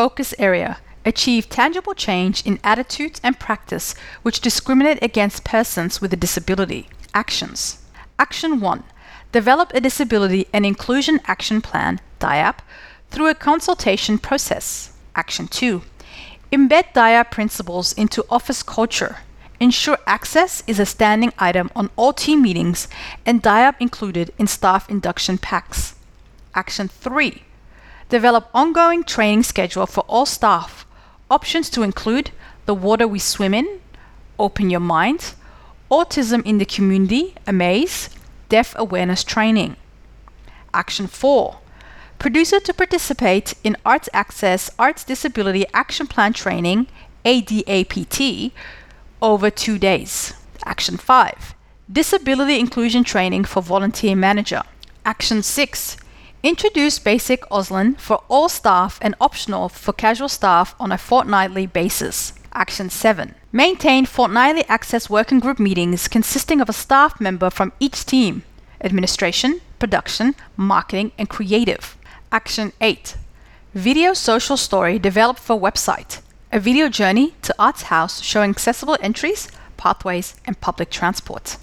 focus area. Achieve tangible change in attitudes and practice which discriminate against persons with a disability. Actions. Action 1. Develop a disability and inclusion action plan, DIAP, through a consultation process. Action 2. Embed DIAP principles into office culture. Ensure access is a standing item on all team meetings and DIAP included in staff induction packs. Action 3. Develop ongoing training schedule for all staff. Options to include the water we swim in, open your mind, autism in the community, AMAZE, deaf awareness training. Action 4. Producer to participate in Arts Access Arts Disability Action Plan Training, ADAPT, over two days. Action 5. Disability Inclusion Training for Volunteer Manager. Action 6. Introduce basic Auslan for all staff and optional for casual staff on a fortnightly basis. Action 7. Maintain fortnightly access working group meetings consisting of a staff member from each team administration, production, marketing, and creative. Action 8. Video social story developed for website. A video journey to Arts House showing accessible entries, pathways, and public transport.